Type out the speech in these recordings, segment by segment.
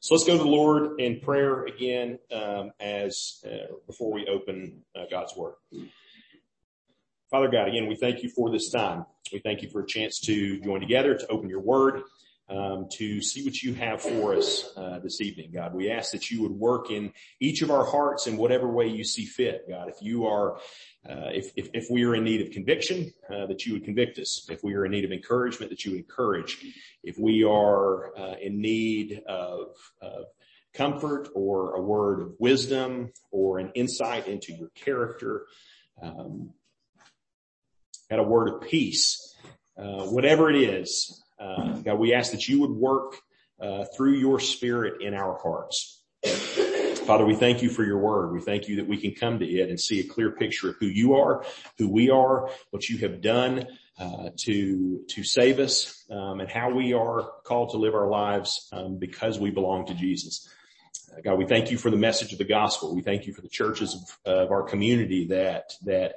So let's go to the Lord in prayer again um, as uh, before we open uh, God's Word. Father God, again, we thank you for this time. We thank you for a chance to join together to open your Word, um, to see what you have for us uh, this evening, God. We ask that you would work in each of our hearts in whatever way you see fit, God. If you are uh, if, if, if, we are in need of conviction, uh, that you would convict us. If we are in need of encouragement, that you would encourage. If we are uh, in need of, of, comfort or a word of wisdom or an insight into your character, um, a word of peace, uh, whatever it is, uh, God, we ask that you would work uh, through your spirit in our hearts. Father, we thank you for your word. We thank you that we can come to it and see a clear picture of who you are, who we are, what you have done uh, to to save us, um, and how we are called to live our lives um, because we belong to Jesus. Uh, God, we thank you for the message of the gospel. We thank you for the churches of, of our community that that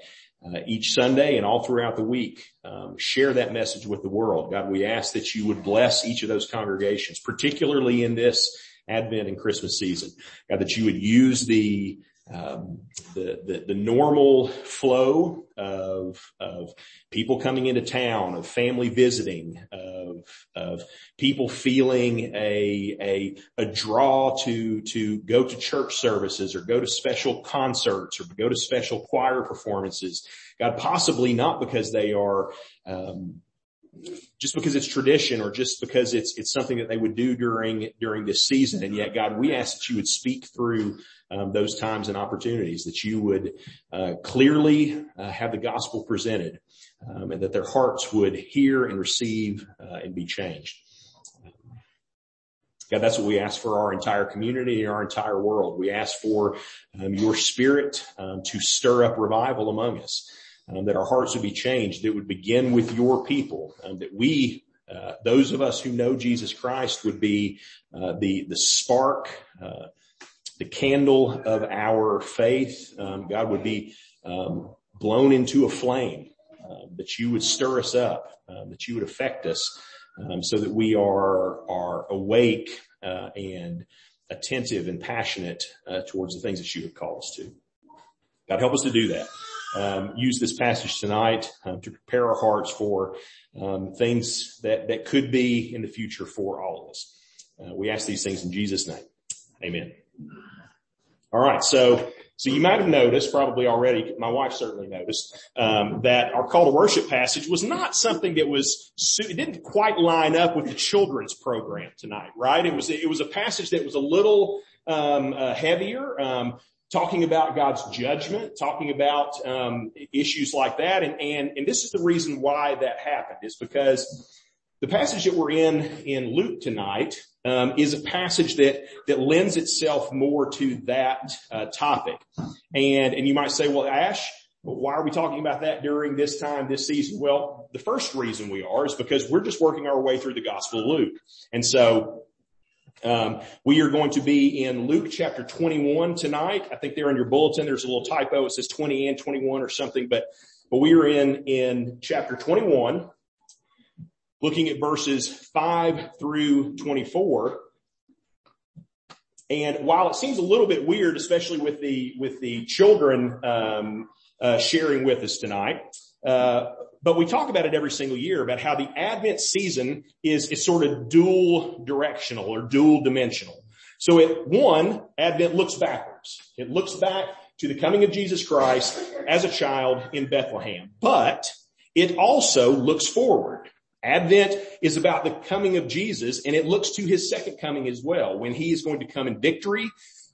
uh, each Sunday and all throughout the week um, share that message with the world. God, we ask that you would bless each of those congregations, particularly in this Advent and Christmas season. God, that you would use the, um, the, the, the, normal flow of, of people coming into town, of family visiting, of, of people feeling a, a, a draw to, to go to church services or go to special concerts or go to special choir performances. God, possibly not because they are, um, just because it's tradition or just because it's it's something that they would do during during this season. And yet, God, we ask that you would speak through um, those times and opportunities, that you would uh, clearly uh, have the gospel presented, um, and that their hearts would hear and receive uh, and be changed. God, that's what we ask for our entire community and our entire world. We ask for um, your spirit um, to stir up revival among us um, that our hearts would be changed. That would begin with your people, um, that we, uh, those of us who know Jesus Christ would be uh, the the spark, uh, the candle of our faith. Um, God would be um, blown into a flame. Um, that you would stir us up, um, that you would affect us, so that we are are awake uh, and attentive and passionate uh, towards the things that you have called us to. God, help us to do that um, use this passage tonight um, to prepare our hearts for um, things that that could be in the future for all of us. Uh, we ask these things in Jesus' name. Amen. All right, so so you might have noticed, probably already, my wife certainly noticed, um, that our call to worship passage was not something that was, it didn't quite line up with the children's program tonight, right? It was, it was a passage that was a little, um, uh, heavier, um, talking about God's judgment, talking about um, issues like that, and and and this is the reason why that happened is because the passage that we're in in Luke tonight um, is a passage that that lends itself more to that uh, topic, and and you might say, well, Ash. Why are we talking about that during this time, this season? Well, the first reason we are is because we're just working our way through the Gospel of Luke. And so um, we are going to be in Luke chapter 21 tonight. I think there in your bulletin, there's a little typo. It says 20 and 21 or something, but, but we are in, in chapter 21, looking at verses 5 through 24. And while it seems a little bit weird, especially with the, with the children, um, uh, sharing with us tonight, uh, but we talk about it every single year about how the Advent season is, is sort of dual directional or dual dimensional. So at one, Advent looks backwards. It looks back to the coming of Jesus Christ as a child in Bethlehem, but it also looks forward. Advent is about the coming of Jesus and it looks to his second coming as well when he is going to come in victory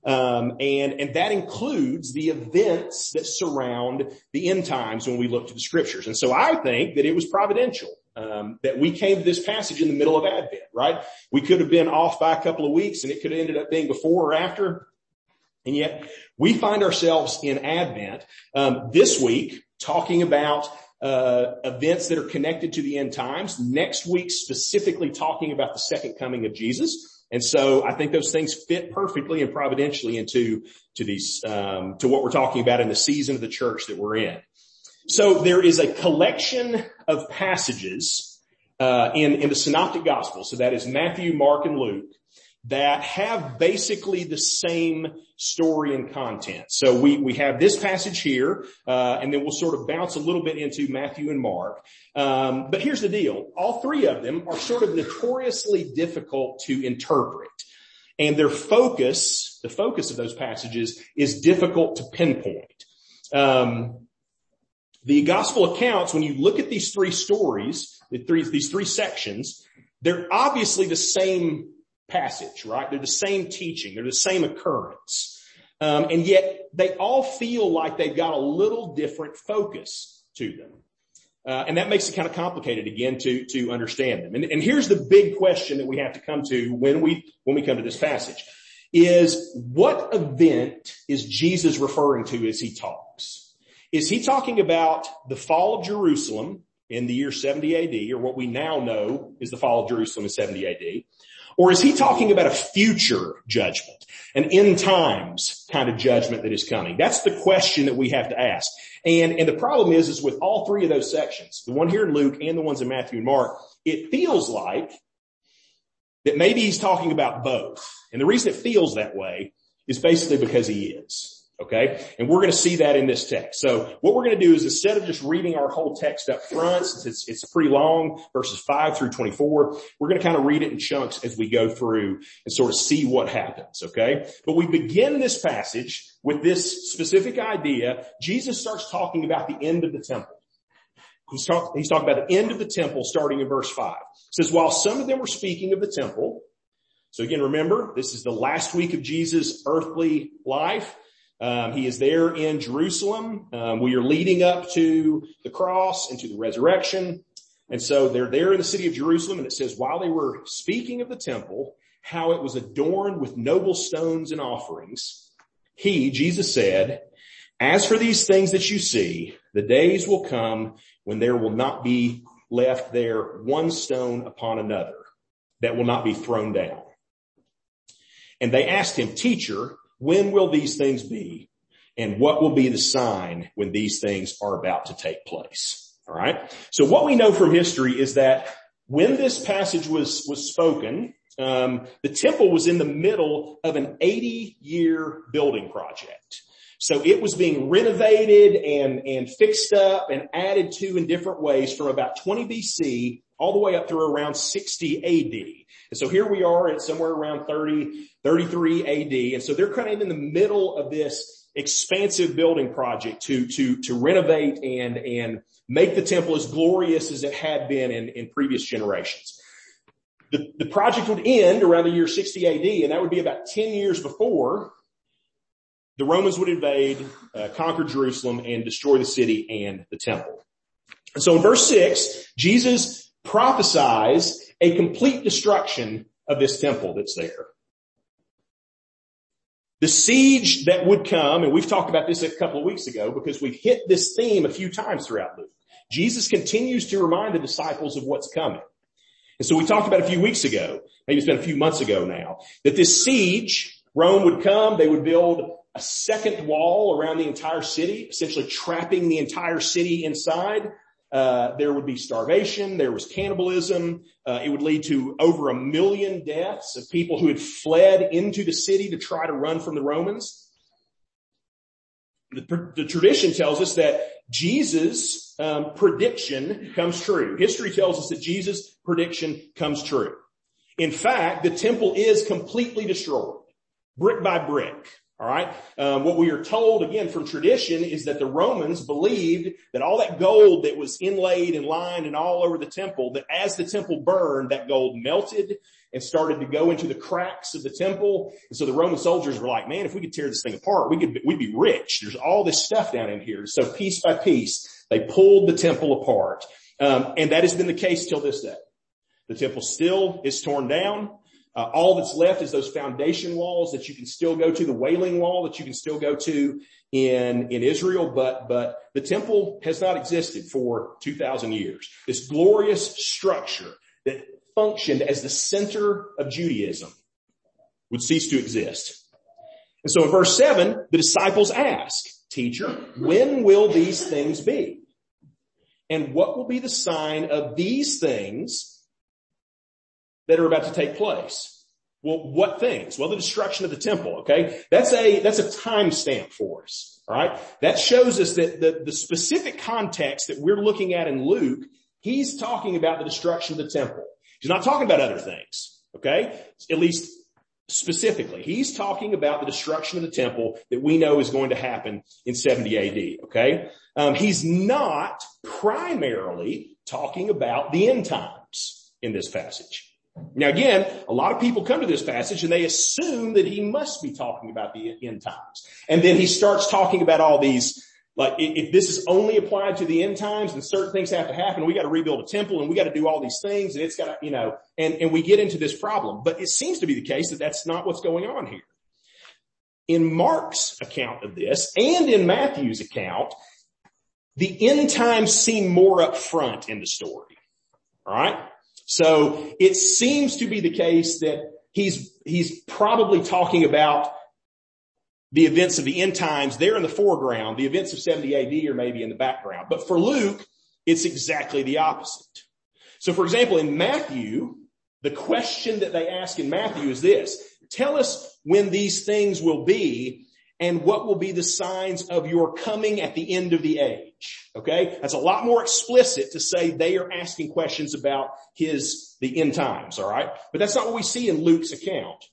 um, and, and that includes the events that surround the end times when we look to the scriptures. And so I think that it was providential. Um, that we came to this passage in the middle of Advent, right? We could have been off by a couple of weeks and it could have ended up being before or after. And yet we find ourselves in Advent, um, this week talking about events that are connected to the end times. Next week, specifically talking about the second coming of Jesus. And so I think those things fit perfectly and providentially into to these um, to what we're talking about in the season of the church that we're in. So there is a collection of passages uh, in, in the synoptic gospel. So that is Matthew, Mark, and Luke that have basically the same story and content. So we, we have this passage here, uh, and then we'll sort of bounce a little bit into Matthew and Mark. Um, but here's the deal. All three of them are sort of notoriously difficult to interpret. And their focus, the focus of those passages is difficult to pinpoint. Um, the gospel accounts, when you look at these three stories, the three, these three sections, they're obviously the same passage, right? They're the same teaching. They're the same occurrence. Um, and yet they all feel like they've got a little different focus to them. Uh, and that makes it kind of complicated again to, to understand them. And, and here's the big question that we have to come to when we, when we come to this passage is what event is Jesus referring to as he talks? Is he talking about the fall of Jerusalem in the year 70 AD or what we now know is the fall of Jerusalem in 70 AD? Or is he talking about a future judgment, an end times kind of judgment that is coming? That's the question that we have to ask. And, and the problem is, is with all three of those sections, the one here in Luke and the ones in Matthew and Mark, it feels like that maybe he's talking about both. And the reason it feels that way is basically because he is. Okay. And we're going to see that in this text. So what we're going to do is instead of just reading our whole text up front, since it's, it's pretty long, verses five through 24, we're going to kind of read it in chunks as we go through and sort of see what happens. Okay. But we begin this passage with this specific idea. Jesus starts talking about the end of the temple. He's, talk, he's talking about the end of the temple starting in verse five. It says, while some of them were speaking of the temple, so again, remember, this is the last week of Jesus' earthly life. Um, he is there in Jerusalem. Um, we are leading up to the cross and to the resurrection. And so they're there in the city of Jerusalem and it says, while they were speaking of the temple, how it was adorned with noble stones and offerings, he, Jesus said, as for these things that you see, the days will come when there will not be left there one stone upon another that will not be thrown down. And they asked him, teacher, when will these things be? And what will be the sign when these things are about to take place? All right. So what we know from history is that when this passage was, was spoken, um, the temple was in the middle of an 80 year building project. So it was being renovated and, and fixed up and added to in different ways from about 20 BC all the way up through around 60 AD. And so here we are at somewhere around 30, 33 AD. And so they're kind of in the middle of this expansive building project to, to, to renovate and, and make the temple as glorious as it had been in, in previous generations. The, the project would end around the year 60 AD, and that would be about 10 years before the Romans would invade, uh, conquer Jerusalem, and destroy the city and the temple. And so in verse 6, Jesus prophesies a complete destruction of this temple that's there. The siege that would come, and we've talked about this a couple of weeks ago because we've hit this theme a few times throughout Luke. Jesus continues to remind the disciples of what's coming. And so we talked about a few weeks ago, maybe it's been a few months ago now, that this siege, Rome would come, they would build a second wall around the entire city, essentially trapping the entire city inside. Uh, there would be starvation. There was cannibalism. Uh, it would lead to over a million deaths of people who had fled into the city to try to run from the Romans. The, the tradition tells us that Jesus' um, prediction comes true. History tells us that Jesus' prediction comes true. In fact, the temple is completely destroyed, brick by brick. All right. Um, what we are told again from tradition is that the Romans believed that all that gold that was inlaid and lined and all over the temple, that as the temple burned, that gold melted and started to go into the cracks of the temple. And so the Roman soldiers were like, man, if we could tear this thing apart, we could, we'd be rich. There's all this stuff down in here. So piece by piece, they pulled the temple apart. Um, and that has been the case till this day. The temple still is torn down. Uh, all that's left is those foundation walls that you can still go to, the wailing wall that you can still go to in, in Israel, but, but the temple has not existed for 2000 years. This glorious structure that functioned as the center of Judaism would cease to exist. And so in verse seven, the disciples ask, teacher, when will these things be? And what will be the sign of these things that are about to take place. Well, what things? Well, the destruction of the temple, okay? That's a, that's a timestamp for us, alright? That shows us that the, the specific context that we're looking at in Luke, he's talking about the destruction of the temple. He's not talking about other things, okay? At least specifically. He's talking about the destruction of the temple that we know is going to happen in 70 AD, okay? Um, he's not primarily talking about the end times in this passage. Now again, a lot of people come to this passage and they assume that he must be talking about the end times. And then he starts talking about all these, like if this is only applied to the end times and certain things have to happen, we got to rebuild a temple and we got to do all these things and it's got to, you know, and, and we get into this problem. But it seems to be the case that that's not what's going on here. In Mark's account of this and in Matthew's account, the end times seem more up front in the story. All right. So it seems to be the case that he's, he's probably talking about the events of the end times. They're in the foreground. The events of 70 AD are maybe in the background. But for Luke, it's exactly the opposite. So for example, in Matthew, the question that they ask in Matthew is this, tell us when these things will be and what will be the signs of your coming at the end of the age. Okay. That's a lot more explicit to say they are asking questions about his, the end times. All right. But that's not what we see in Luke's account.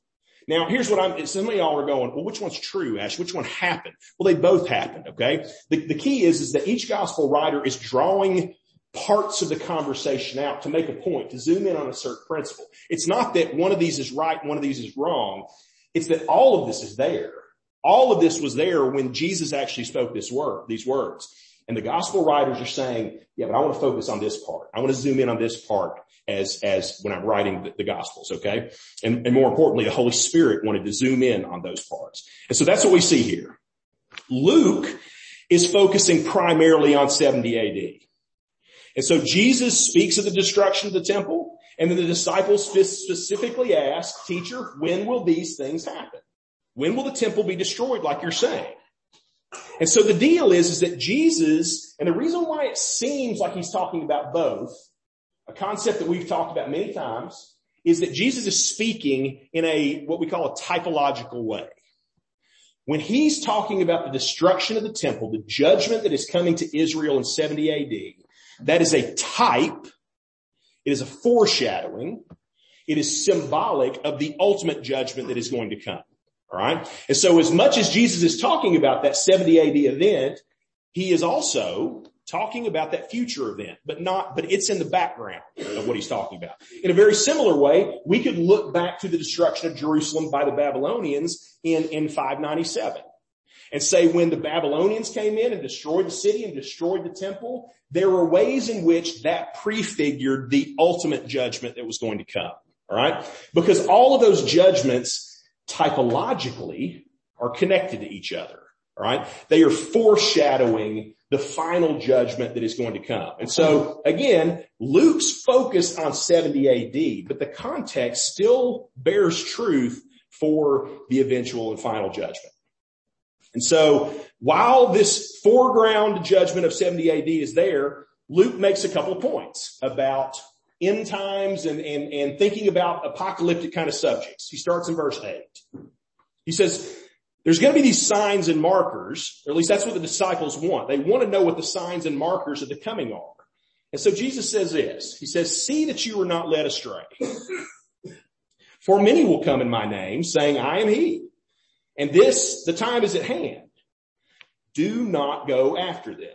Now here's what I'm, some of y'all are going, well, which one's true, Ash? Which one happened? Well, they both happened. Okay. The, the key is, is that each gospel writer is drawing parts of the conversation out to make a point, to zoom in on a certain principle. It's not that one of these is right, one of these is wrong. It's that all of this is there. All of this was there when Jesus actually spoke this word, these words. And the gospel writers are saying, yeah, but I want to focus on this part. I want to zoom in on this part as, as when I'm writing the, the gospels. Okay. And, and more importantly, the Holy Spirit wanted to zoom in on those parts. And so that's what we see here. Luke is focusing primarily on 70 AD. And so Jesus speaks of the destruction of the temple and then the disciples specifically ask, teacher, when will these things happen? When will the temple be destroyed like you're saying? And so the deal is, is that Jesus, and the reason why it seems like he's talking about both, a concept that we've talked about many times, is that Jesus is speaking in a, what we call a typological way. When he's talking about the destruction of the temple, the judgment that is coming to Israel in 70 AD, that is a type, it is a foreshadowing, it is symbolic of the ultimate judgment that is going to come. All right. And so as much as Jesus is talking about that 70 AD event, he is also talking about that future event, but not, but it's in the background of what he's talking about. In a very similar way, we could look back to the destruction of Jerusalem by the Babylonians in, in 597 and say when the Babylonians came in and destroyed the city and destroyed the temple, there were ways in which that prefigured the ultimate judgment that was going to come. All right. Because all of those judgments typologically are connected to each other. All right. They are foreshadowing the final judgment that is going to come. And so again, Luke's focused on 70 AD, but the context still bears truth for the eventual and final judgment. And so while this foreground judgment of 70 AD is there, Luke makes a couple of points about end times and, and, and thinking about apocalyptic kind of subjects. He starts in verse eight. He says, there's going to be these signs and markers, or at least that's what the disciples want. They want to know what the signs and markers of the coming are. And so Jesus says this, he says, see that you are not led astray. For many will come in my name saying, I am he. And this, the time is at hand. Do not go after them.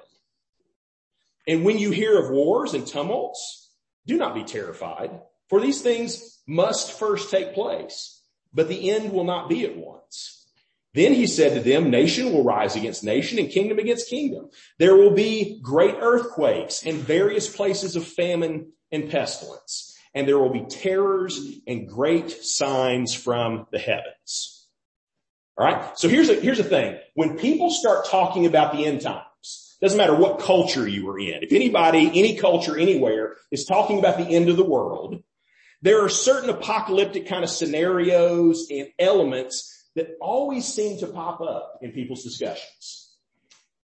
And when you hear of wars and tumults, do not be terrified, for these things must first take place, but the end will not be at once. Then he said to them, nation will rise against nation and kingdom against kingdom. There will be great earthquakes and various places of famine and pestilence. And there will be terrors and great signs from the heavens. All right. So here's a, here's the thing. When people start talking about the end time, doesn't matter what culture you were in. If anybody, any culture anywhere is talking about the end of the world, there are certain apocalyptic kind of scenarios and elements that always seem to pop up in people's discussions.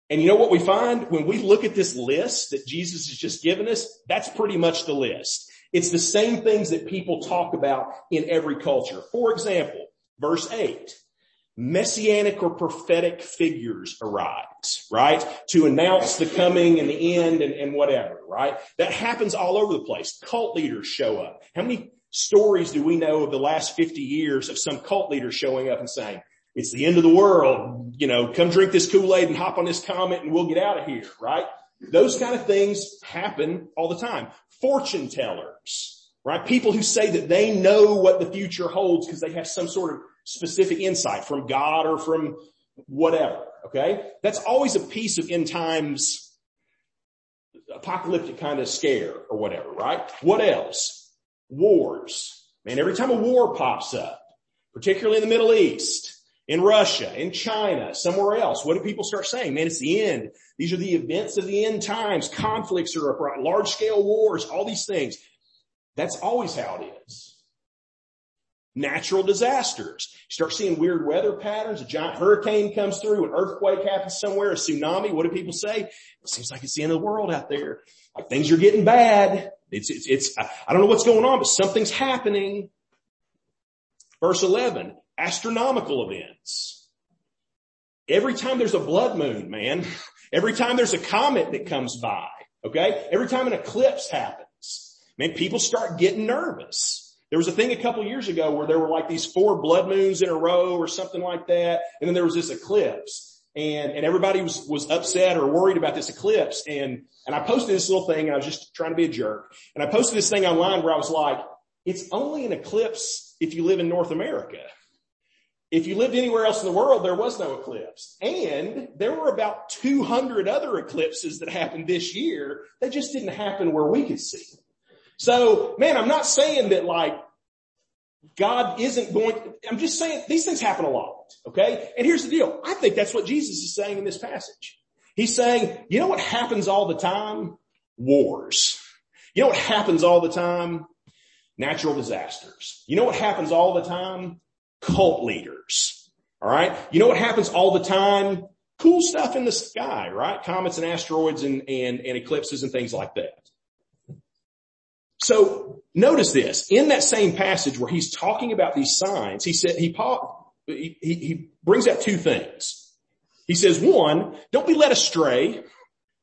And you know what we find when we look at this list that Jesus has just given us? That's pretty much the list. It's the same things that people talk about in every culture. For example, verse eight, messianic or prophetic figures arise, right? To announce the coming and the end and, and whatever, right? That happens all over the place. Cult leaders show up. How many stories do we know of the last 50 years of some cult leader showing up and saying, it's the end of the world, you know, come drink this Kool-Aid and hop on this comet and we'll get out of here, right? Those kind of things happen all the time. Fortune tellers, right? People who say that they know what the future holds because they have some sort of specific insight from God or from whatever. Okay. That's always a piece of end times apocalyptic kind of scare or whatever, right? What else? Wars. Man, every time a war pops up, particularly in the Middle East, in Russia, in China, somewhere else. What do people start saying? Man, it's the end. These are the events of the end times. Conflicts are large scale wars, all these things. That's always how it is. Natural disasters. You start seeing weird weather patterns. A giant hurricane comes through, an earthquake happens somewhere, a tsunami. What do people say? It seems like it's the end of the world out there. Like things are getting bad. It's, it's, it's, I don't know what's going on, but something's happening. Verse 11, astronomical events. Every time there's a blood moon, man, every time there's a comet that comes by, okay, every time an eclipse happens, man, people start getting nervous. There was a thing a couple years ago where there were like these four blood moons in a row or something like that. And then there was this eclipse and, and everybody was, was upset or worried about this eclipse. And, and I posted this little thing. and I was just trying to be a jerk and I posted this thing online where I was like, it's only an eclipse if you live in North America. If you lived anywhere else in the world, there was no eclipse. And there were about 200 other eclipses that happened this year that just didn't happen where we could see. So, man, I'm not saying that like God isn't going, I'm just saying these things happen a lot. Okay. And here's the deal. I think that's what Jesus is saying in this passage. He's saying, you know what happens all the time? Wars. You know what happens all the time? Natural disasters. You know what happens all the time? cult leaders. All right. You know what happens all the time? Cool stuff in the sky, right? Comets and asteroids and, and, and eclipses and things like that. So notice this in that same passage where he's talking about these signs, he said, he, he, he brings out two things. He says, one, don't be led astray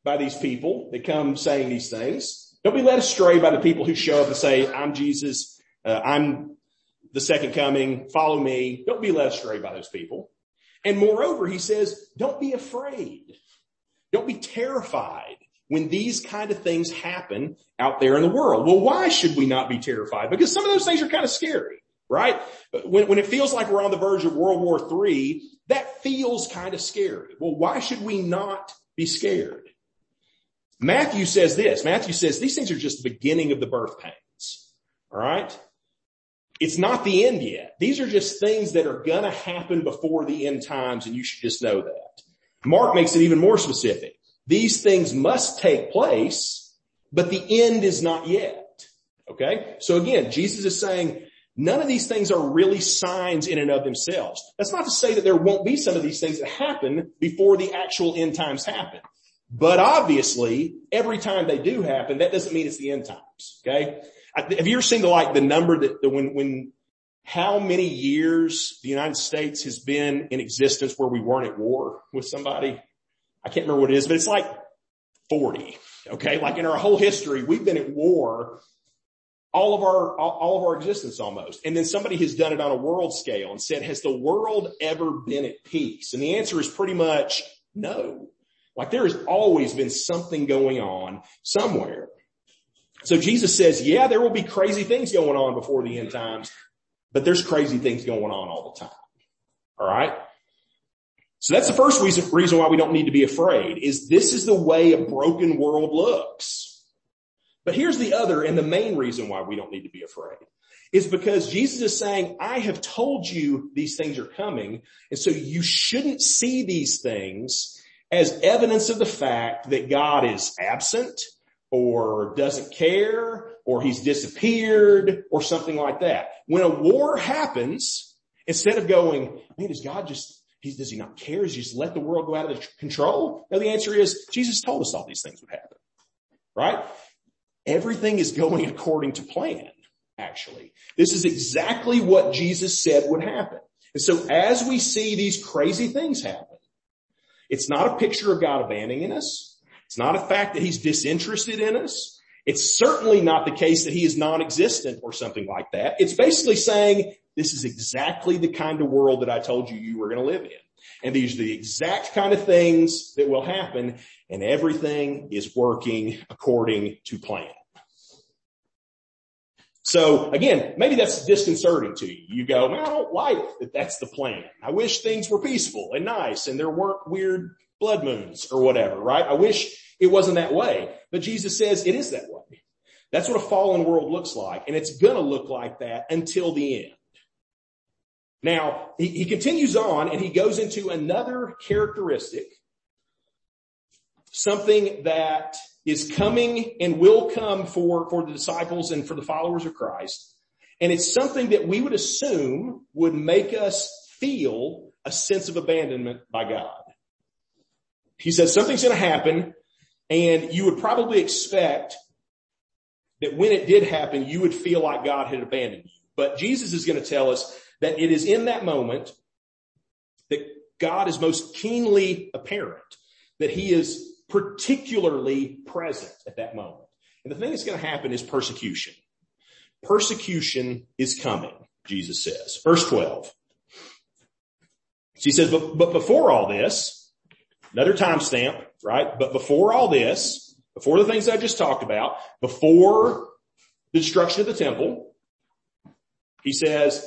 by these people that come saying these things. Don't be led astray by the people who show up and say, I'm Jesus. Uh, I'm the second coming, follow me. Don't be led astray by those people. And moreover, he says, don't be afraid. Don't be terrified when these kind of things happen out there in the world. Well, why should we not be terrified? Because some of those things are kind of scary, right? When, when it feels like we're on the verge of World War III, that feels kind of scary. Well, why should we not be scared? Matthew says this. Matthew says these things are just the beginning of the birth pains. All right. It's not the end yet. These are just things that are going to happen before the end times and you should just know that. Mark makes it even more specific. These things must take place, but the end is not yet. Okay. So again, Jesus is saying none of these things are really signs in and of themselves. That's not to say that there won't be some of these things that happen before the actual end times happen. But obviously, every time they do happen, that doesn't mean it's the end times. Okay. Have you ever seen the like the number that the, when when how many years the United States has been in existence where we weren't at war with somebody? I can't remember what it is, but it's like 40. Okay. Like in our whole history, we've been at war all of our, all of our existence almost. And then somebody has done it on a world scale and said, has the world ever been at peace? And the answer is pretty much no. Like there has always been something going on somewhere. So Jesus says, yeah, there will be crazy things going on before the end times, but there's crazy things going on all the time. All right. So that's the first reason, reason why we don't need to be afraid is this is the way a broken world looks. But here's the other and the main reason why we don't need to be afraid is because Jesus is saying, I have told you these things are coming. And so you shouldn't see these things as evidence of the fact that God is absent or doesn't care or he's disappeared or something like that. When a war happens, instead of going, man, does God just, does he not care? Does he just let the world go out of control? No, the answer is Jesus told us all these things would happen. Right? everything is going according to plan, actually. This is exactly what Jesus said would happen. And so as we see these crazy things happen, it's not a picture of God abandoning us. It's not a fact that he's disinterested in us. It's certainly not the case that he is non-existent or something like that. It's basically saying this is exactly the kind of world that I told you you were going to live in. And these are the exact kind of things that will happen and everything is working according to plan. So again, maybe that's disconcerting to you. You go, well, I don't like that that's the plan. I wish things were peaceful and nice and there weren't weird blood moons or whatever, right? I wish it wasn't that way. But Jesus says it is that way. That's what a fallen world looks like. And it's going to look like that until the end. Now, he, he continues on and he goes into another characteristic, something that is coming and will come for, for the disciples and for the followers of Christ. And it's something that we would assume would make us feel a sense of abandonment by God. He says something's going to happen and you would probably expect that when it did happen, you would feel like God had abandoned you. But Jesus is going to tell us that it is in that moment that God is most keenly apparent, that he is particularly present at that moment. And the thing that's going to happen is persecution. Persecution is coming, Jesus says. Verse 12. She says, but, but before all this, another timestamp, right? But before all this, before the things I just talked about, before the destruction of the temple, he says,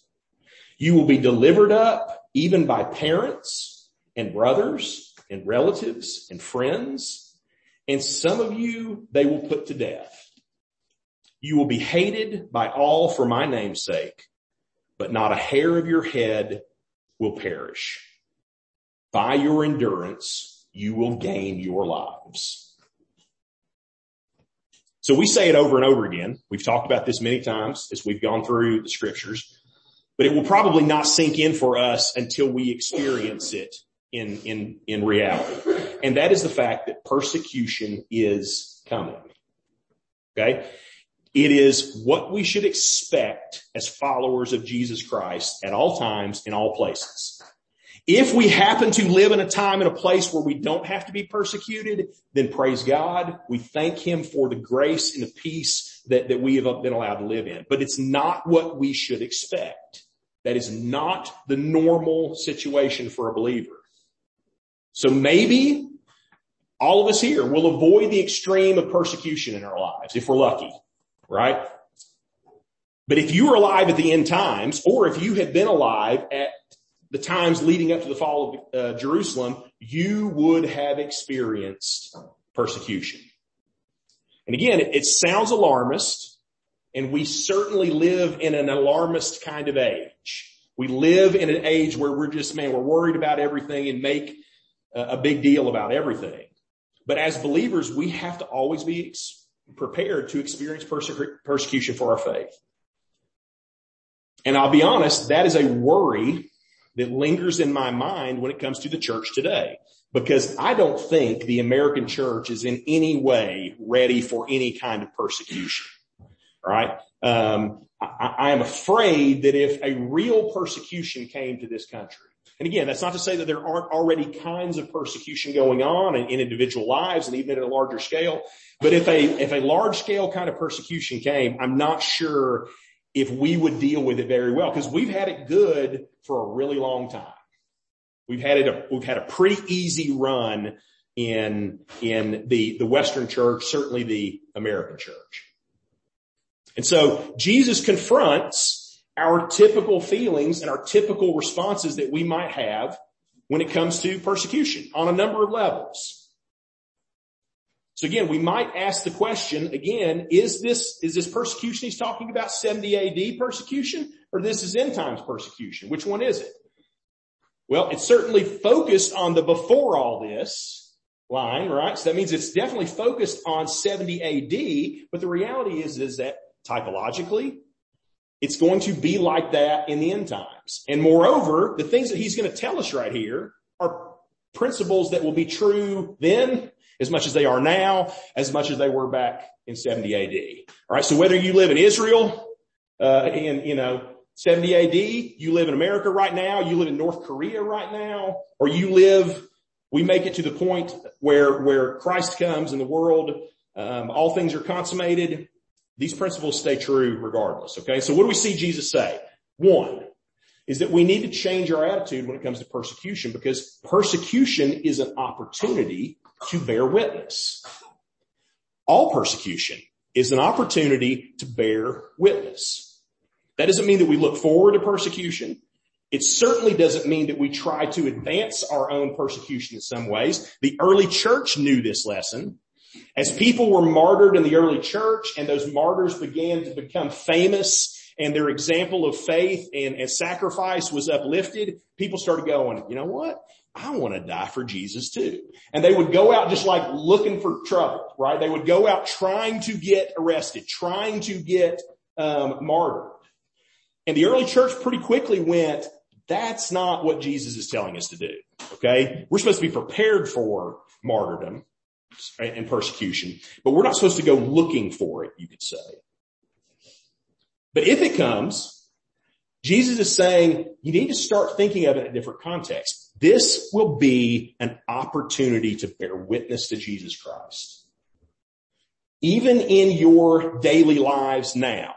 You will be delivered up even by parents and brothers and relatives and friends. And some of you they will put to death. You will be hated by all for my name's sake, but not a hair of your head will perish. By your endurance, you will gain your lives. So we say it over and over again. We've talked about this many times as we've gone through the scriptures but it will probably not sink in for us until we experience it in, in, in reality. And that is the fact that persecution is coming. Okay. It is what we should expect as followers of Jesus Christ at all times in all places. If we happen to live in a time and a place where we don't have to be persecuted, then praise God. We thank him for the grace and the peace that, that we have been allowed to live in. But it's not what we should expect. That is not the normal situation for a believer. So maybe all of us here will avoid the extreme of persecution in our lives if we're lucky, right? But if you were alive at the end times, or if you had been alive at the times leading up to the fall of uh, Jerusalem, you would have experienced persecution. And again, it, it sounds alarmist, and we certainly live in an alarmist kind of age. We live in an age where we're just, man, we're worried about everything and make a big deal about everything. But as believers, we have to always be prepared to experience perse- persecution for our faith. And I'll be honest, that is a worry that lingers in my mind when it comes to the church today. Because I don't think the American church is in any way ready for any kind of persecution right? Um, I, am afraid that if a real persecution came to this country, and again, that's not to say that there aren't already kinds of persecution going on in, in, individual lives and even at a larger scale. But if a, if a large scale kind of persecution came, I'm not sure if we would deal with it very well because we've had it good for a really long time. We've had it, a, we've had a pretty easy run in, in the, the Western church, certainly the American church. And so Jesus confronts our typical feelings and our typical responses that we might have when it comes to persecution on a number of levels. So again, we might ask the question again, is this, is this persecution he's talking about 70 AD persecution or this is end times persecution? Which one is it? Well, it's certainly focused on the before all this line, right? So that means it's definitely focused on 70 AD, but the reality is, is that typologically, it's going to be like that in the end times. And moreover, the things that he's going to tell us right here are principles that will be true then as much as they are now, as much as they were back in 70 AD. All right. So whether you live in Israel, uh, in, you know, 70 AD, you live in America right now, you live in North Korea right now, or you live, we make it to the point where, where Christ comes in the world, um, all things are consummated. These principles stay true regardless. Okay. So what do we see Jesus say? One is that we need to change our attitude when it comes to persecution because persecution is an opportunity to bear witness. All persecution is an opportunity to bear witness. That doesn't mean that we look forward to persecution. It certainly doesn't mean that we try to advance our own persecution in some ways. The early church knew this lesson. As people were martyred in the early church and those martyrs began to become famous and their example of faith and, and sacrifice was uplifted, people started going, you know what? I want to die for Jesus too. And they would go out just like looking for trouble, right? They would go out trying to get arrested, trying to get um, martyred. And the early church pretty quickly went, that's not what Jesus is telling us to do. Okay. We're supposed to be prepared for martyrdom and persecution, but we're not supposed to go looking for it, you could say. But if it comes, Jesus is saying you need to start thinking of it in a different context. This will be an opportunity to bear witness to Jesus Christ. Even in your daily lives now,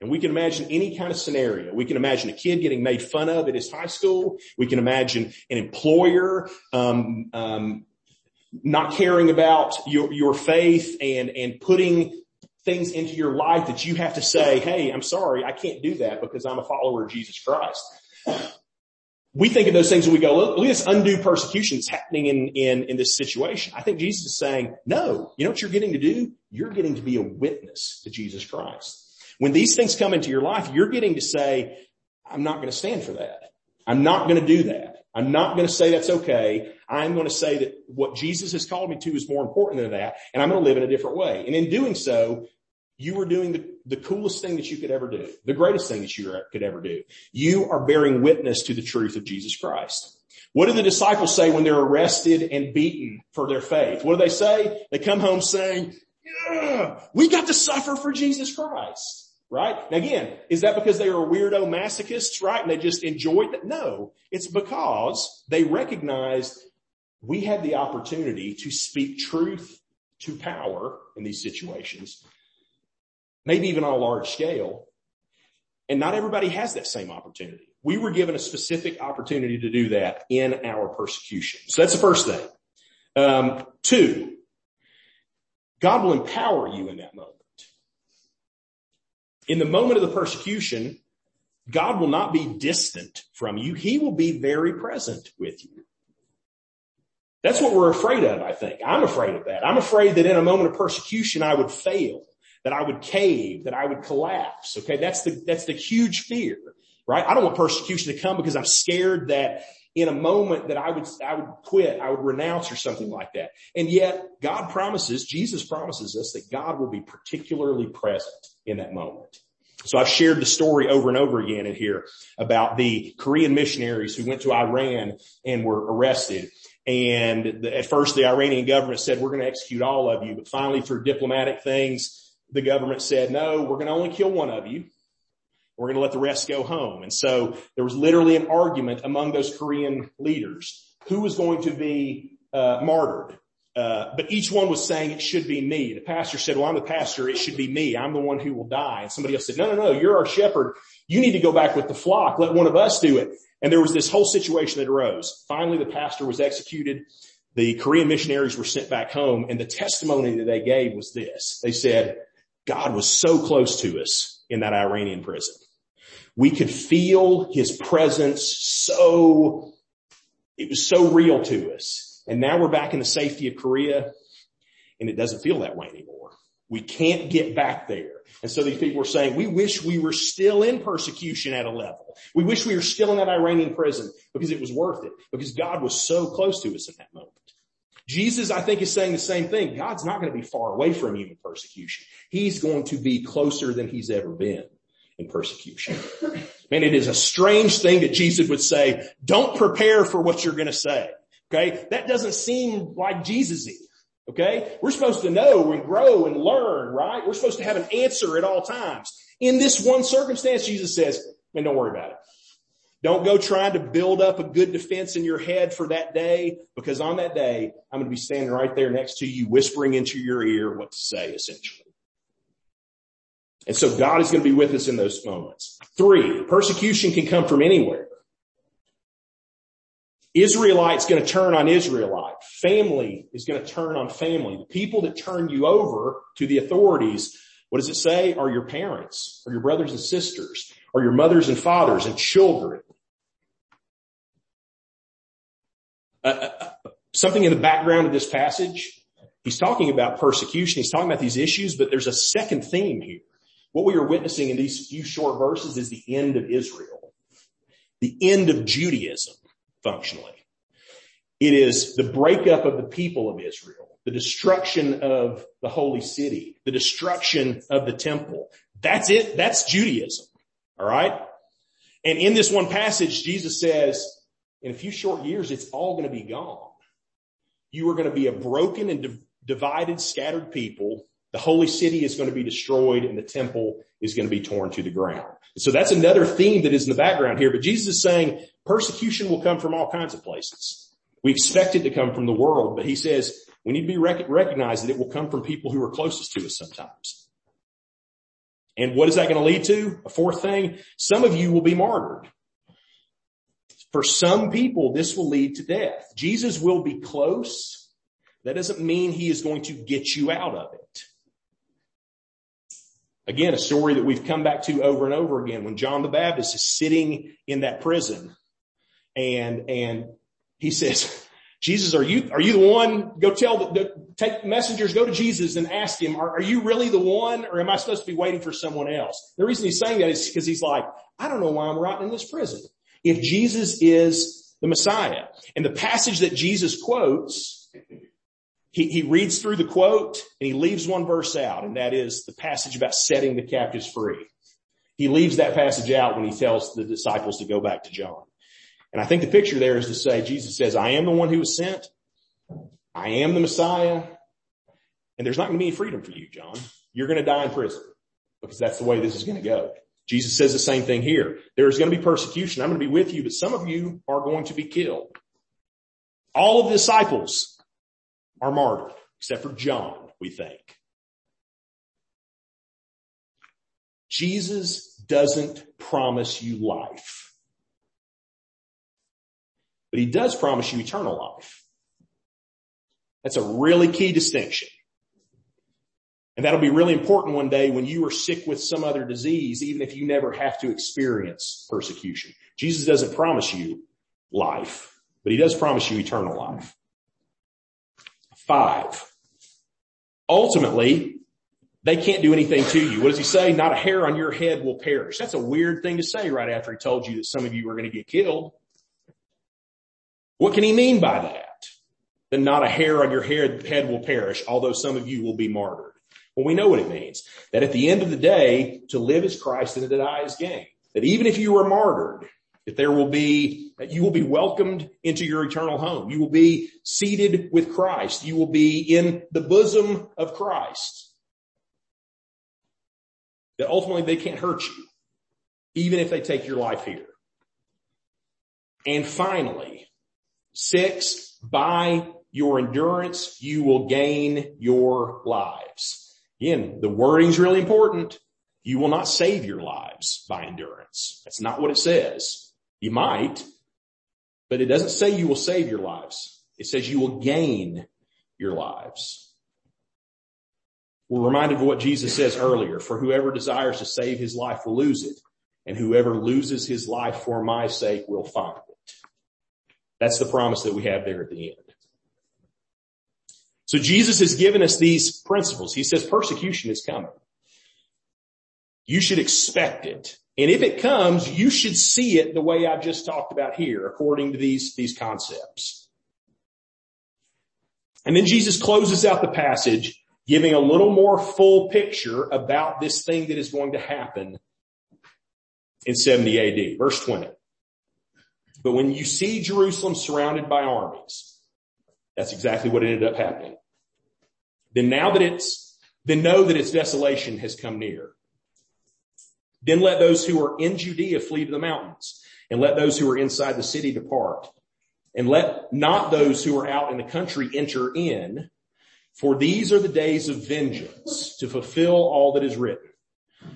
and we can imagine any kind of scenario. We can imagine a kid getting made fun of at his high school. We can imagine an employer um, um, not caring about your, your faith and, and putting things into your life that you have to say, Hey, I'm sorry. I can't do that because I'm a follower of Jesus Christ. We think of those things and we go, look, look at this undue persecution that's happening in, in, in this situation. I think Jesus is saying, no, you know what you're getting to do? You're getting to be a witness to Jesus Christ. When these things come into your life, you're getting to say, I'm not going to stand for that. I'm not going to do that. I'm not going to say that's okay. I'm going to say that what Jesus has called me to is more important than that. And I'm going to live in a different way. And in doing so, you are doing the, the coolest thing that you could ever do, the greatest thing that you could ever do. You are bearing witness to the truth of Jesus Christ. What do the disciples say when they're arrested and beaten for their faith? What do they say? They come home saying, yeah, we got to suffer for Jesus Christ right? Now again, is that because they are weirdo masochists, right? And they just enjoyed that? No, it's because they recognized we had the opportunity to speak truth to power in these situations, maybe even on a large scale. And not everybody has that same opportunity. We were given a specific opportunity to do that in our persecution. So that's the first thing. Um, two, God will empower you in that moment. In the moment of the persecution, God will not be distant from you. He will be very present with you. That's what we're afraid of, I think. I'm afraid of that. I'm afraid that in a moment of persecution, I would fail, that I would cave, that I would collapse. Okay. That's the, that's the huge fear, right? I don't want persecution to come because I'm scared that in a moment that I would, I would quit, I would renounce or something like that. And yet God promises, Jesus promises us that God will be particularly present in that moment. So I've shared the story over and over again in here about the Korean missionaries who went to Iran and were arrested. And at first the Iranian government said, we're going to execute all of you. But finally through diplomatic things, the government said, no, we're going to only kill one of you. We're going to let the rest go home. And so there was literally an argument among those Korean leaders who was going to be uh, martyred. Uh, but each one was saying it should be me. The pastor said, well, I'm the pastor. It should be me. I'm the one who will die. And somebody else said, no, no, no, you're our shepherd. You need to go back with the flock. Let one of us do it. And there was this whole situation that arose. Finally, the pastor was executed. The Korean missionaries were sent back home and the testimony that they gave was this. They said, God was so close to us in that Iranian prison. We could feel his presence so, it was so real to us. And now we're back in the safety of Korea. and it doesn't feel that way anymore. We can't get back there. And so these people are saying, we wish we were still in persecution at a level. We wish we were still in that Iranian prison because it was worth it, because God was so close to us in that moment. Jesus, I think, is saying the same thing. God's not going to be far away from you in persecution. He's going to be closer than he's ever been in persecution. Man, it is a strange thing that Jesus would say, don't prepare for what you're going to say. Okay. That doesn't seem like Jesus-y. Okay. We're supposed to know and grow and learn, right? We're supposed to have an answer at all times. In this one circumstance, Jesus says, man, don't worry about it. Don't go trying to build up a good defense in your head for that day because on that day, I'm going to be standing right there next to you whispering into your ear what to say essentially. And so God is going to be with us in those moments. Three, persecution can come from anywhere. Israelites going to turn on Israelite. Family is going to turn on family. The people that turn you over to the authorities, what does it say? Are your parents, or your brothers and sisters, or your mothers and fathers and children. Uh, uh, uh, something in the background of this passage. He's talking about persecution. He's talking about these issues, but there's a second theme here. What we are witnessing in these few short verses is the end of Israel, the end of Judaism, functionally. It is the breakup of the people of Israel, the destruction of the holy city, the destruction of the temple. That's it. That's Judaism. All right. And in this one passage, Jesus says, in a few short years, it's all going to be gone. You are going to be a broken and divided, scattered people. The holy city is going to be destroyed and the temple is going to be torn to the ground. So that's another theme that is in the background here. But Jesus is saying persecution will come from all kinds of places. We expect it to come from the world, but he says we need to be rec- recognized that it will come from people who are closest to us sometimes. And what is that going to lead to? A fourth thing, some of you will be martyred. For some people, this will lead to death. Jesus will be close. That doesn't mean he is going to get you out of it. Again, a story that we've come back to over and over again when John the Baptist is sitting in that prison and, and he says, Jesus, are you, are you the one? Go tell the, the take messengers, go to Jesus and ask him, are, are you really the one or am I supposed to be waiting for someone else? The reason he's saying that is because he's like, I don't know why I'm rotting in this prison if Jesus is the Messiah. And the passage that Jesus quotes, he, he reads through the quote and he leaves one verse out, and that is the passage about setting the captives free. He leaves that passage out when he tells the disciples to go back to John. And I think the picture there is to say, Jesus says, I am the one who was sent. I am the Messiah. And there's not going to be any freedom for you, John. You're going to die in prison because that's the way this is going to go. Jesus says the same thing here. There is going to be persecution. I'm going to be with you, but some of you are going to be killed. All of the disciples are martyred, except for John, we think. Jesus doesn't promise you life, but he does promise you eternal life. That's a really key distinction. And that'll be really important one day when you are sick with some other disease, even if you never have to experience persecution. Jesus doesn't promise you life, but he does promise you eternal life. Five. Ultimately, they can't do anything to you. What does he say? Not a hair on your head will perish. That's a weird thing to say right after he told you that some of you are going to get killed. What can he mean by that? That not a hair on your head, will perish, although some of you will be martyred. Well, we know what it means. That at the end of the day, to live is Christ and to die is gain. That even if you are martyred, that there will be, that you will be welcomed into your eternal home. You will be seated with Christ. You will be in the bosom of Christ. That ultimately they can't hurt you, even if they take your life here. And finally, six, by your endurance, you will gain your lives. Again, the wording's really important. You will not save your lives by endurance. That's not what it says. You might, but it doesn't say you will save your lives. It says you will gain your lives. We're reminded of what Jesus says earlier, for whoever desires to save his life will lose it, and whoever loses his life for my sake will find it. That's the promise that we have there at the end. So Jesus has given us these principles. He says persecution is coming. You should expect it. And if it comes, you should see it the way I've just talked about here, according to these, these concepts. And then Jesus closes out the passage giving a little more full picture about this thing that is going to happen in 70 AD. Verse 20. But when you see Jerusalem surrounded by armies, that's exactly what ended up happening. Then now that it's, then know that its desolation has come near. Then let those who are in Judea flee to the mountains and let those who are inside the city depart and let not those who are out in the country enter in for these are the days of vengeance to fulfill all that is written.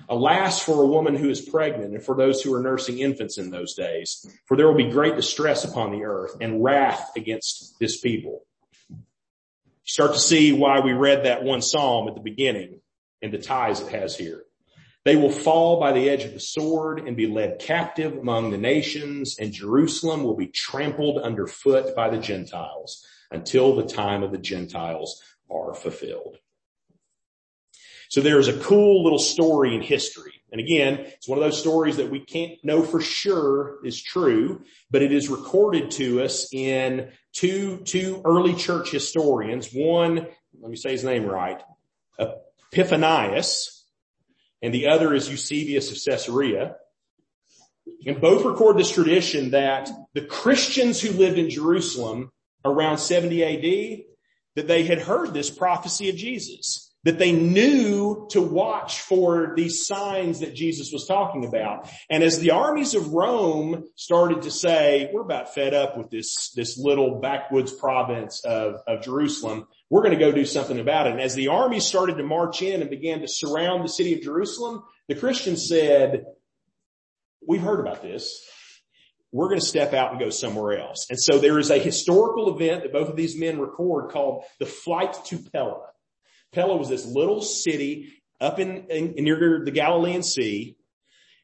Alas for a woman who is pregnant and for those who are nursing infants in those days, for there will be great distress upon the earth and wrath against this people. You start to see why we read that one psalm at the beginning and the ties it has here. They will fall by the edge of the sword and be led captive among the nations and Jerusalem will be trampled underfoot by the Gentiles until the time of the Gentiles are fulfilled. So there's a cool little story in history. And again, it's one of those stories that we can't know for sure is true, but it is recorded to us in two, two early church historians. One, let me say his name right, Epiphanius, and the other is Eusebius of Caesarea. And both record this tradition that the Christians who lived in Jerusalem around 70 AD that they had heard this prophecy of Jesus, that they knew to watch for these signs that Jesus was talking about. And as the armies of Rome started to say, we're about fed up with this, this little backwoods province of, of Jerusalem, we're going to go do something about it. And as the armies started to march in and began to surround the city of Jerusalem, the Christians said, we've heard about this we're going to step out and go somewhere else. And so there is a historical event that both of these men record called the flight to Pella. Pella was this little city up in, in near the Galilean Sea.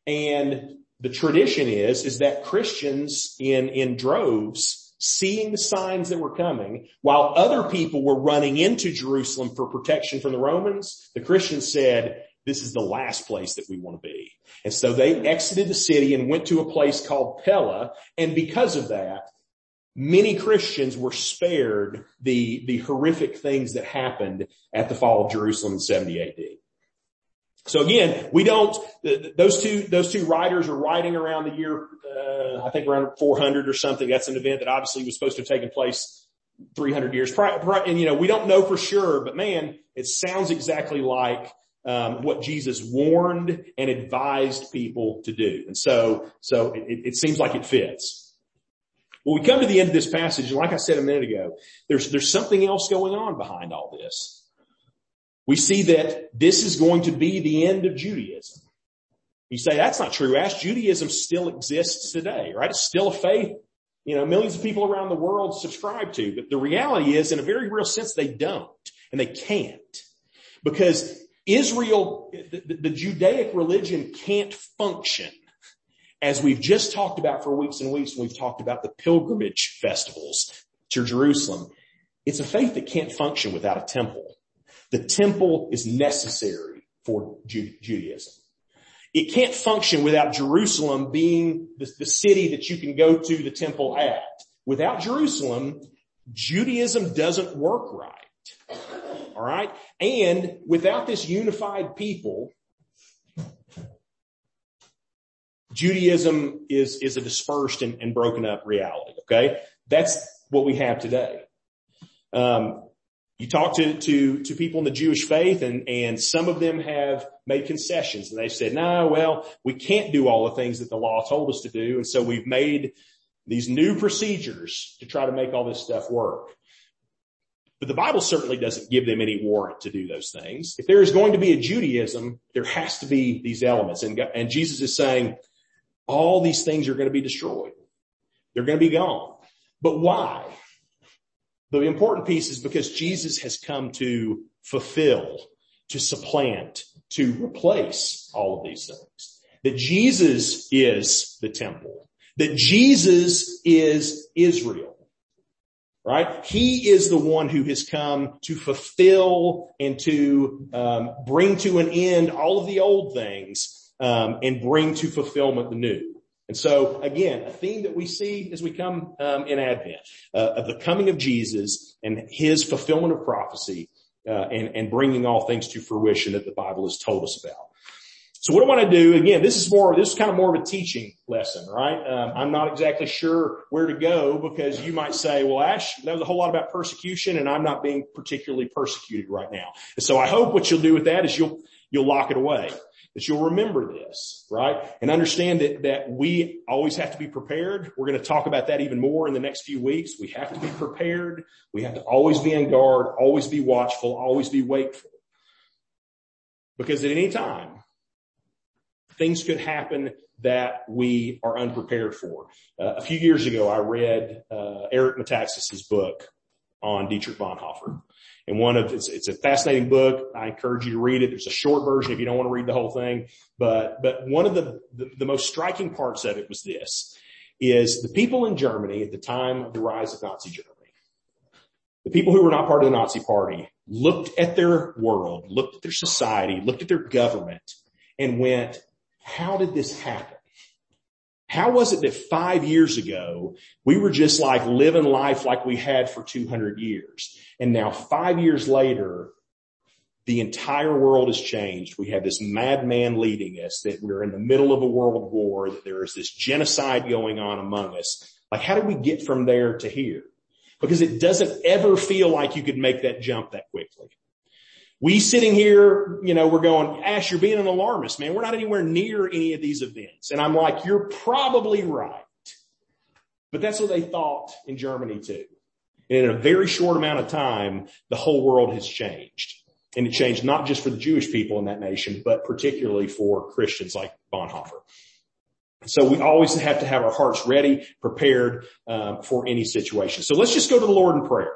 And the tradition is, is that Christians in, in droves seeing the signs that were coming while other people were running into Jerusalem for protection from the Romans. The Christians said, this is the last place that we want to be. And so they exited the city and went to a place called Pella. And because of that, many Christians were spared the, the horrific things that happened at the fall of Jerusalem in 70 AD. So again, we don't, those two, those two writers are writing around the year, uh, I think around 400 or something. That's an event that obviously was supposed to have taken place 300 years prior. And you know, we don't know for sure, but man, it sounds exactly like um, what Jesus warned and advised people to do. And so, so it, it seems like it fits. Well, we come to the end of this passage, and like I said a minute ago, there's, there's something else going on behind all this. We see that this is going to be the end of Judaism. You say that's not true, Ash. Judaism still exists today, right? It's still a faith, you know, millions of people around the world subscribe to, but the reality is in a very real sense, they don't and they can't because Israel, the, the Judaic religion can't function as we've just talked about for weeks and weeks when we've talked about the pilgrimage festivals to Jerusalem. It's a faith that can't function without a temple. The temple is necessary for Judaism. It can't function without Jerusalem being the, the city that you can go to the temple at. Without Jerusalem, Judaism doesn't work right. All right. And without this unified people, Judaism is, is a dispersed and, and broken up reality. Okay. That's what we have today. Um, you talk to, to, to people in the Jewish faith and, and some of them have made concessions and they've said, no, well, we can't do all the things that the law told us to do. And so we've made these new procedures to try to make all this stuff work. But the Bible certainly doesn't give them any warrant to do those things. If there is going to be a Judaism, there has to be these elements. And, and Jesus is saying all these things are going to be destroyed. They're going to be gone. But why? The important piece is because Jesus has come to fulfill, to supplant, to replace all of these things. That Jesus is the temple. That Jesus is Israel. right? He is the one who has come to fulfill and to um, bring to an end all of the old things um, and bring to fulfillment the new. And so again, a theme that we see as we come um, in Advent uh, of the coming of Jesus and his fulfillment of prophecy uh, and, and bringing all things to fruition that the Bible has told us about. So what I want to do, again, this is more, this is kind of more of a teaching lesson, right? Um, I'm not exactly sure where to go because you might say, well, Ash, that was a whole lot about persecution and I'm not being particularly persecuted right now. And so I hope what you'll do with that is you'll, you'll lock it away, that you'll remember this, right? And understand that, that we always have to be prepared. We're going to talk about that even more in the next few weeks. We have to be prepared. We have to always be on guard, always be watchful, always be wakeful. Because at any time, things could happen that we are unprepared for. Uh, a few years ago, I read uh, Eric Metaxas's book on Dietrich Bonhoeffer. And one of it's, it's a fascinating book. I encourage you to read it. There's a short version if you don't want to read the whole thing. But but one of the, the, the most striking parts of it was this: is the people in Germany at the time of the rise of Nazi Germany, the people who were not part of the Nazi Party looked at their world, looked at their society, looked at their government, and went, how did this happen? How was it that five years ago we were just like living life like we had for 200 years? And now five years later, the entire world has changed. We have this madman leading us that we're in the middle of a world war, that there is this genocide going on among us. Like how did we get from there to here? Because it doesn't ever feel like you could make that jump that quickly. We sitting here, you know, we're going, Ash, you're being an alarmist, man. We're not anywhere near any of these events. And I'm like, you're probably right. But that's what they thought in Germany too. And in a very short amount of time, the whole world has changed. And it changed not just for the Jewish people in that nation, but particularly for Christians like Bonhoeffer. So we always have to have our hearts ready, prepared um, for any situation. So let's just go to the Lord in prayer.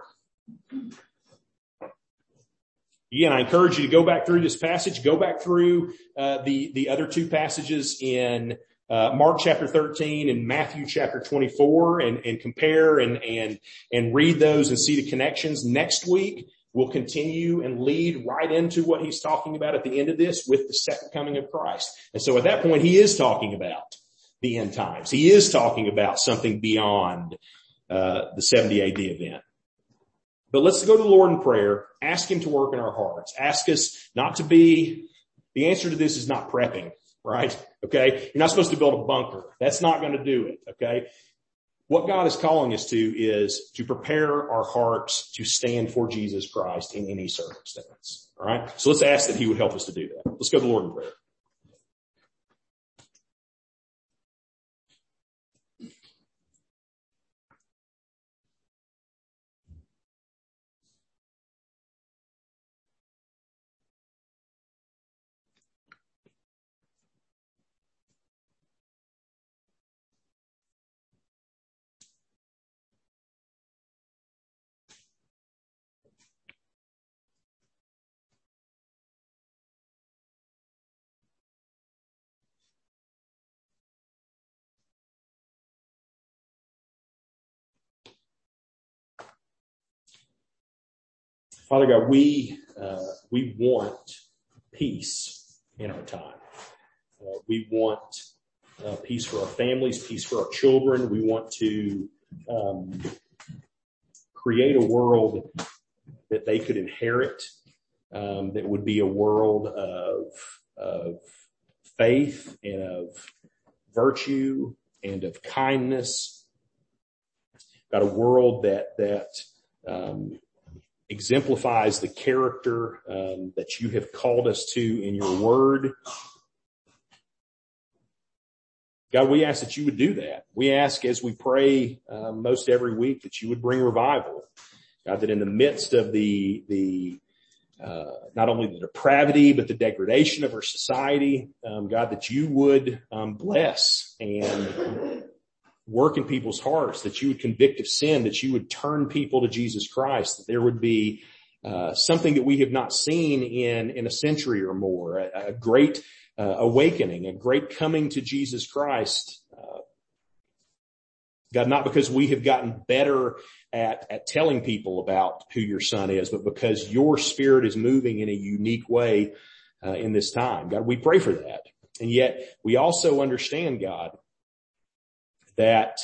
Again, I encourage you to go back through this passage, go back through uh, the the other two passages in uh, Mark chapter 13 and Matthew chapter 24, and and compare and and and read those and see the connections. Next week we'll continue and lead right into what he's talking about at the end of this with the second coming of Christ. And so at that point, he is talking about the end times. He is talking about something beyond uh, the 70 AD event. But let's go to the Lord in prayer. Ask him to work in our hearts. Ask us not to be, the answer to this is not prepping, right? Okay. You're not supposed to build a bunker. That's not going to do it. Okay. What God is calling us to is to prepare our hearts to stand for Jesus Christ in any circumstance. All right. So let's ask that he would help us to do that. Let's go to the Lord in prayer. Father God, we, uh, we want peace in our time. Uh, we want uh, peace for our families, peace for our children. We want to um, create a world that they could inherit, um, that would be a world of, of faith and of virtue and of kindness. Got a world that that um, exemplifies the character um, that you have called us to in your word. God, we ask that you would do that. We ask as we pray uh, most every week that you would bring revival. God, that in the midst of the the uh, not only the depravity but the degradation of our society, um, God, that you would um, bless and work in people's hearts, that you would convict of sin, that you would turn people to Jesus Christ, that there would be uh, something that we have not seen in in a century or more, a, a great uh, awakening, a great coming to Jesus Christ, uh, God, not because we have gotten better at, at telling people about who your son is, but because your spirit is moving in a unique way uh, in this time. God, we pray for that. And yet we also understand, God, that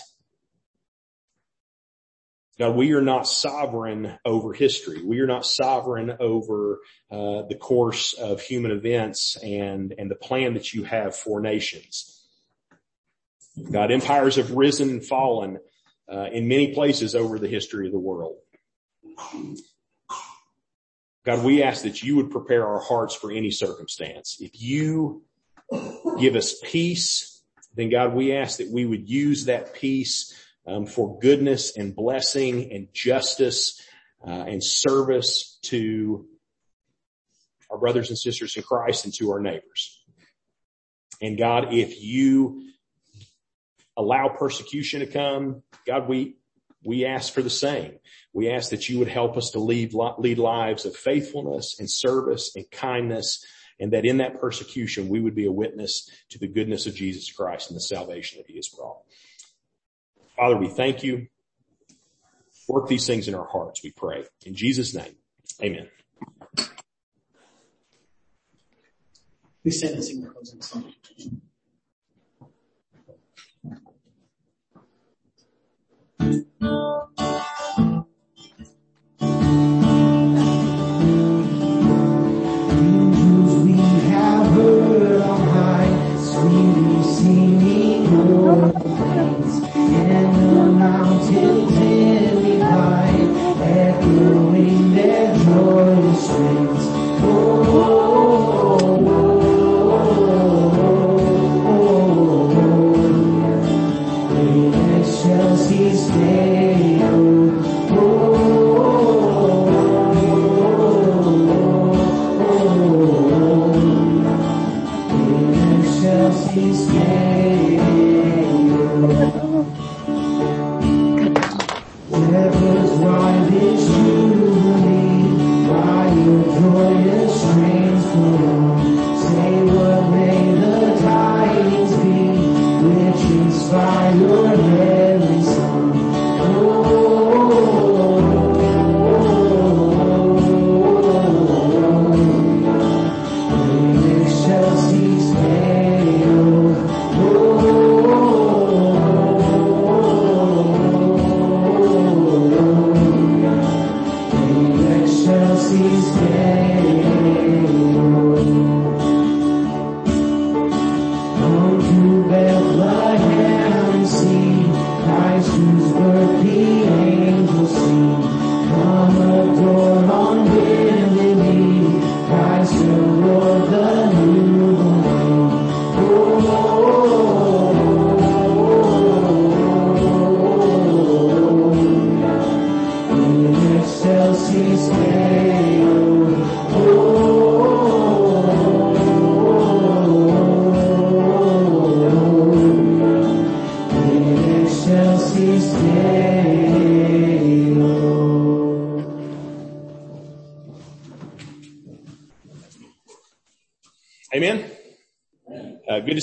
God, we are not sovereign over history. We are not sovereign over uh, the course of human events and and the plan that you have for nations. God, empires have risen and fallen uh, in many places over the history of the world. God, we ask that you would prepare our hearts for any circumstance. If you give us peace, then God, we ask that we would use that peace um, for goodness and blessing and justice uh, and service to our brothers and sisters in Christ and to our neighbors. And God, if you allow persecution to come, God, we, we ask for the same. We ask that you would help us to lead, lead lives of faithfulness and service and kindness and that in that persecution we would be a witness to the goodness of Jesus Christ and the salvation that he has brought. Father, we thank you. Work these things in our hearts, we pray. In Jesus' name, amen. We stand and sing the closing song.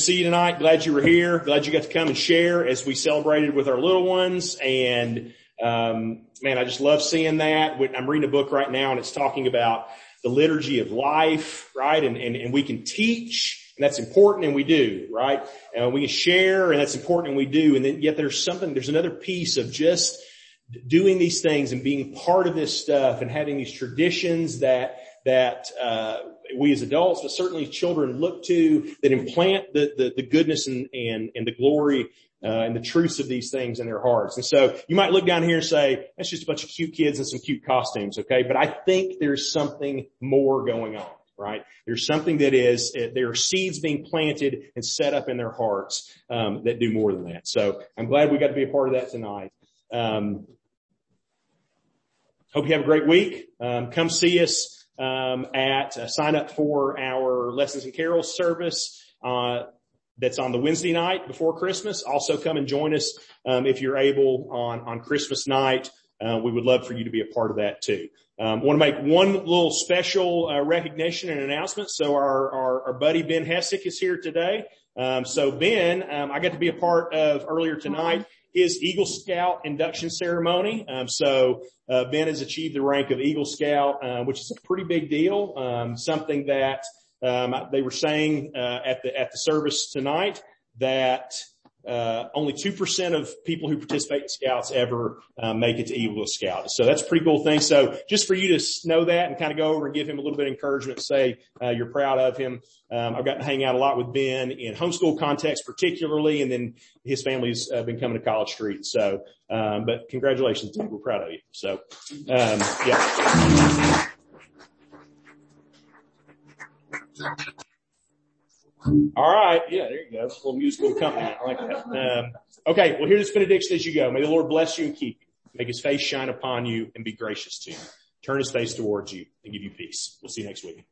See you tonight. Glad you were here. Glad you got to come and share as we celebrated with our little ones. And, um, man, I just love seeing that. I'm reading a book right now and it's talking about the liturgy of life, right? And, and, and we can teach and that's important and we do, right? And we can share and that's important and we do. And then yet there's something, there's another piece of just doing these things and being part of this stuff and having these traditions that, that, uh, we as adults, but certainly children look to that implant the, the, the goodness and, and, and the glory uh, and the truths of these things in their hearts. And so you might look down here and say, that's just a bunch of cute kids and some cute costumes, okay? But I think there's something more going on, right? There's something that is, uh, there are seeds being planted and set up in their hearts um, that do more than that. So I'm glad we got to be a part of that tonight. Um, hope you have a great week. Um, come see us um, at uh, sign up for our lessons and carols service. Uh, that's on the Wednesday night before Christmas. Also come and join us um, if you're able on on Christmas night. Uh, we would love for you to be a part of that too. Um, want to make one little special uh, recognition and announcement. So our, our, our buddy Ben Hessick is here today. Um, so Ben, um, I got to be a part of earlier tonight his Eagle Scout induction ceremony. Um, so uh, Ben has achieved the rank of Eagle Scout, uh, which is a pretty big deal. Um, something that um, they were saying uh, at the at the service tonight that uh, only 2% of people who participate in scouts ever uh, make it to Eagle Scout. So that's a pretty cool thing. So just for you to know that and kind of go over and give him a little bit of encouragement, say uh, you're proud of him. Um, I've gotten to hang out a lot with Ben in homeschool context particularly, and then his family's uh, been coming to College Street. So, um, but congratulations. We're proud of you. So, um, yeah. All right. Yeah, there you go. A little musical accompaniment. I like that. Um, okay. Well, here's this benediction as you go. May the Lord bless you and keep you. Make his face shine upon you and be gracious to you. Turn his face towards you and give you peace. We'll see you next week.